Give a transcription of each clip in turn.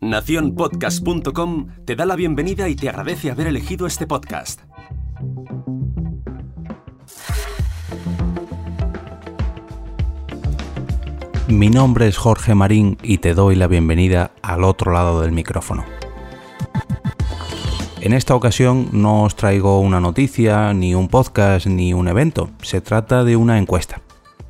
Naciónpodcast.com te da la bienvenida y te agradece haber elegido este podcast. Mi nombre es Jorge Marín y te doy la bienvenida al otro lado del micrófono. En esta ocasión no os traigo una noticia, ni un podcast, ni un evento. Se trata de una encuesta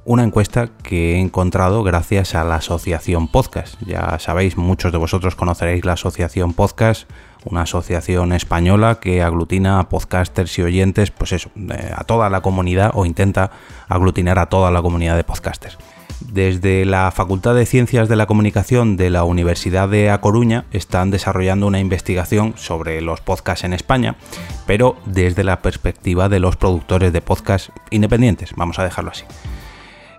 una encuesta que he encontrado gracias a la Asociación Podcast. Ya sabéis, muchos de vosotros conoceréis la Asociación Podcast, una asociación española que aglutina a podcasters y oyentes, pues eso, a toda la comunidad o intenta aglutinar a toda la comunidad de podcasters. Desde la Facultad de Ciencias de la Comunicación de la Universidad de A Coruña están desarrollando una investigación sobre los podcasts en España, pero desde la perspectiva de los productores de podcasts independientes, vamos a dejarlo así.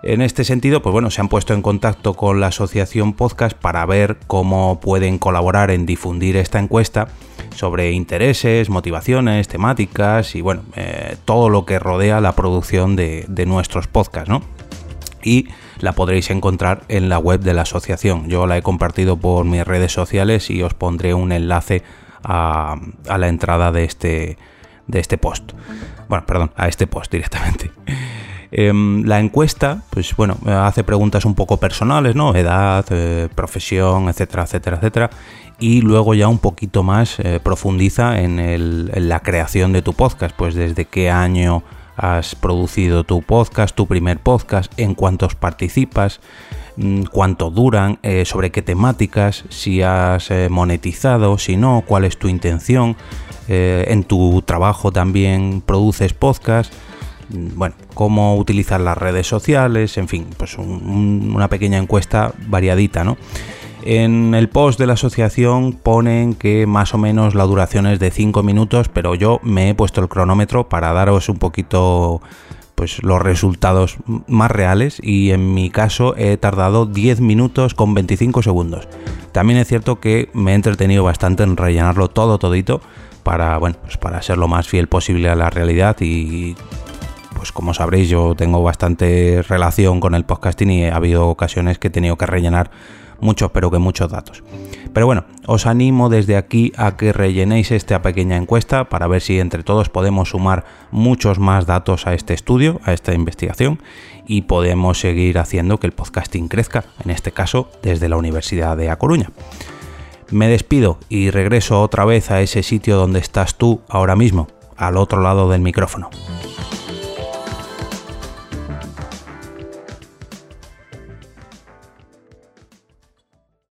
En este sentido, pues bueno, se han puesto en contacto con la asociación Podcast para ver cómo pueden colaborar en difundir esta encuesta sobre intereses, motivaciones, temáticas y bueno, eh, todo lo que rodea la producción de, nuestros podcasts, ¿no? Y la podréis encontrar en la web de la asociación. Yo la he compartido por mis redes sociales y os pondré un enlace a, a la entrada de este, de este post. Bueno, perdón, a este post directamente. Em, la encuesta, pues bueno, hace preguntas un poco personales, ¿no? Edad, eh, profesión, etcétera, etcétera, etcétera. Y luego ya un poquito más eh, profundiza en, la creación de tu podcast, pues desde qué año has producido tu podcast, tu primer podcast, en cuántos participas, mm, cuánto duran, eh, sobre qué temáticas, si has monetizado, si no, cuál es tu intención, en tu trabajo también produces podcast bueno, cómo utilizar las redes sociales, en fin, pues una pequeña encuesta variadita, ¿no? En el post de la asociación ponen que más o menos la duración es de 5 minutos, pero yo me he puesto el cronómetro para daros un poquito pues los resultados más reales y en mi caso he tardado 10 minutos con 25 segundos. También es cierto que me he entretenido bastante en rellenarlo todo todito para bueno, pues para ser lo más fiel posible a la realidad y pues como sabréis, yo tengo bastante relación con el podcasting y ha habido ocasiones que he tenido que rellenar muchos, pero que muchos datos. Pero bueno, os animo desde aquí a que rellenéis esta pequeña encuesta para ver si entre todos podemos sumar muchos más datos a este estudio, a esta investigación, y podemos seguir haciendo que el podcasting crezca, en este caso desde la Universidad de A Coruña. Me despido y regreso otra vez a ese sitio donde estás tú ahora mismo, al otro lado del micrófono.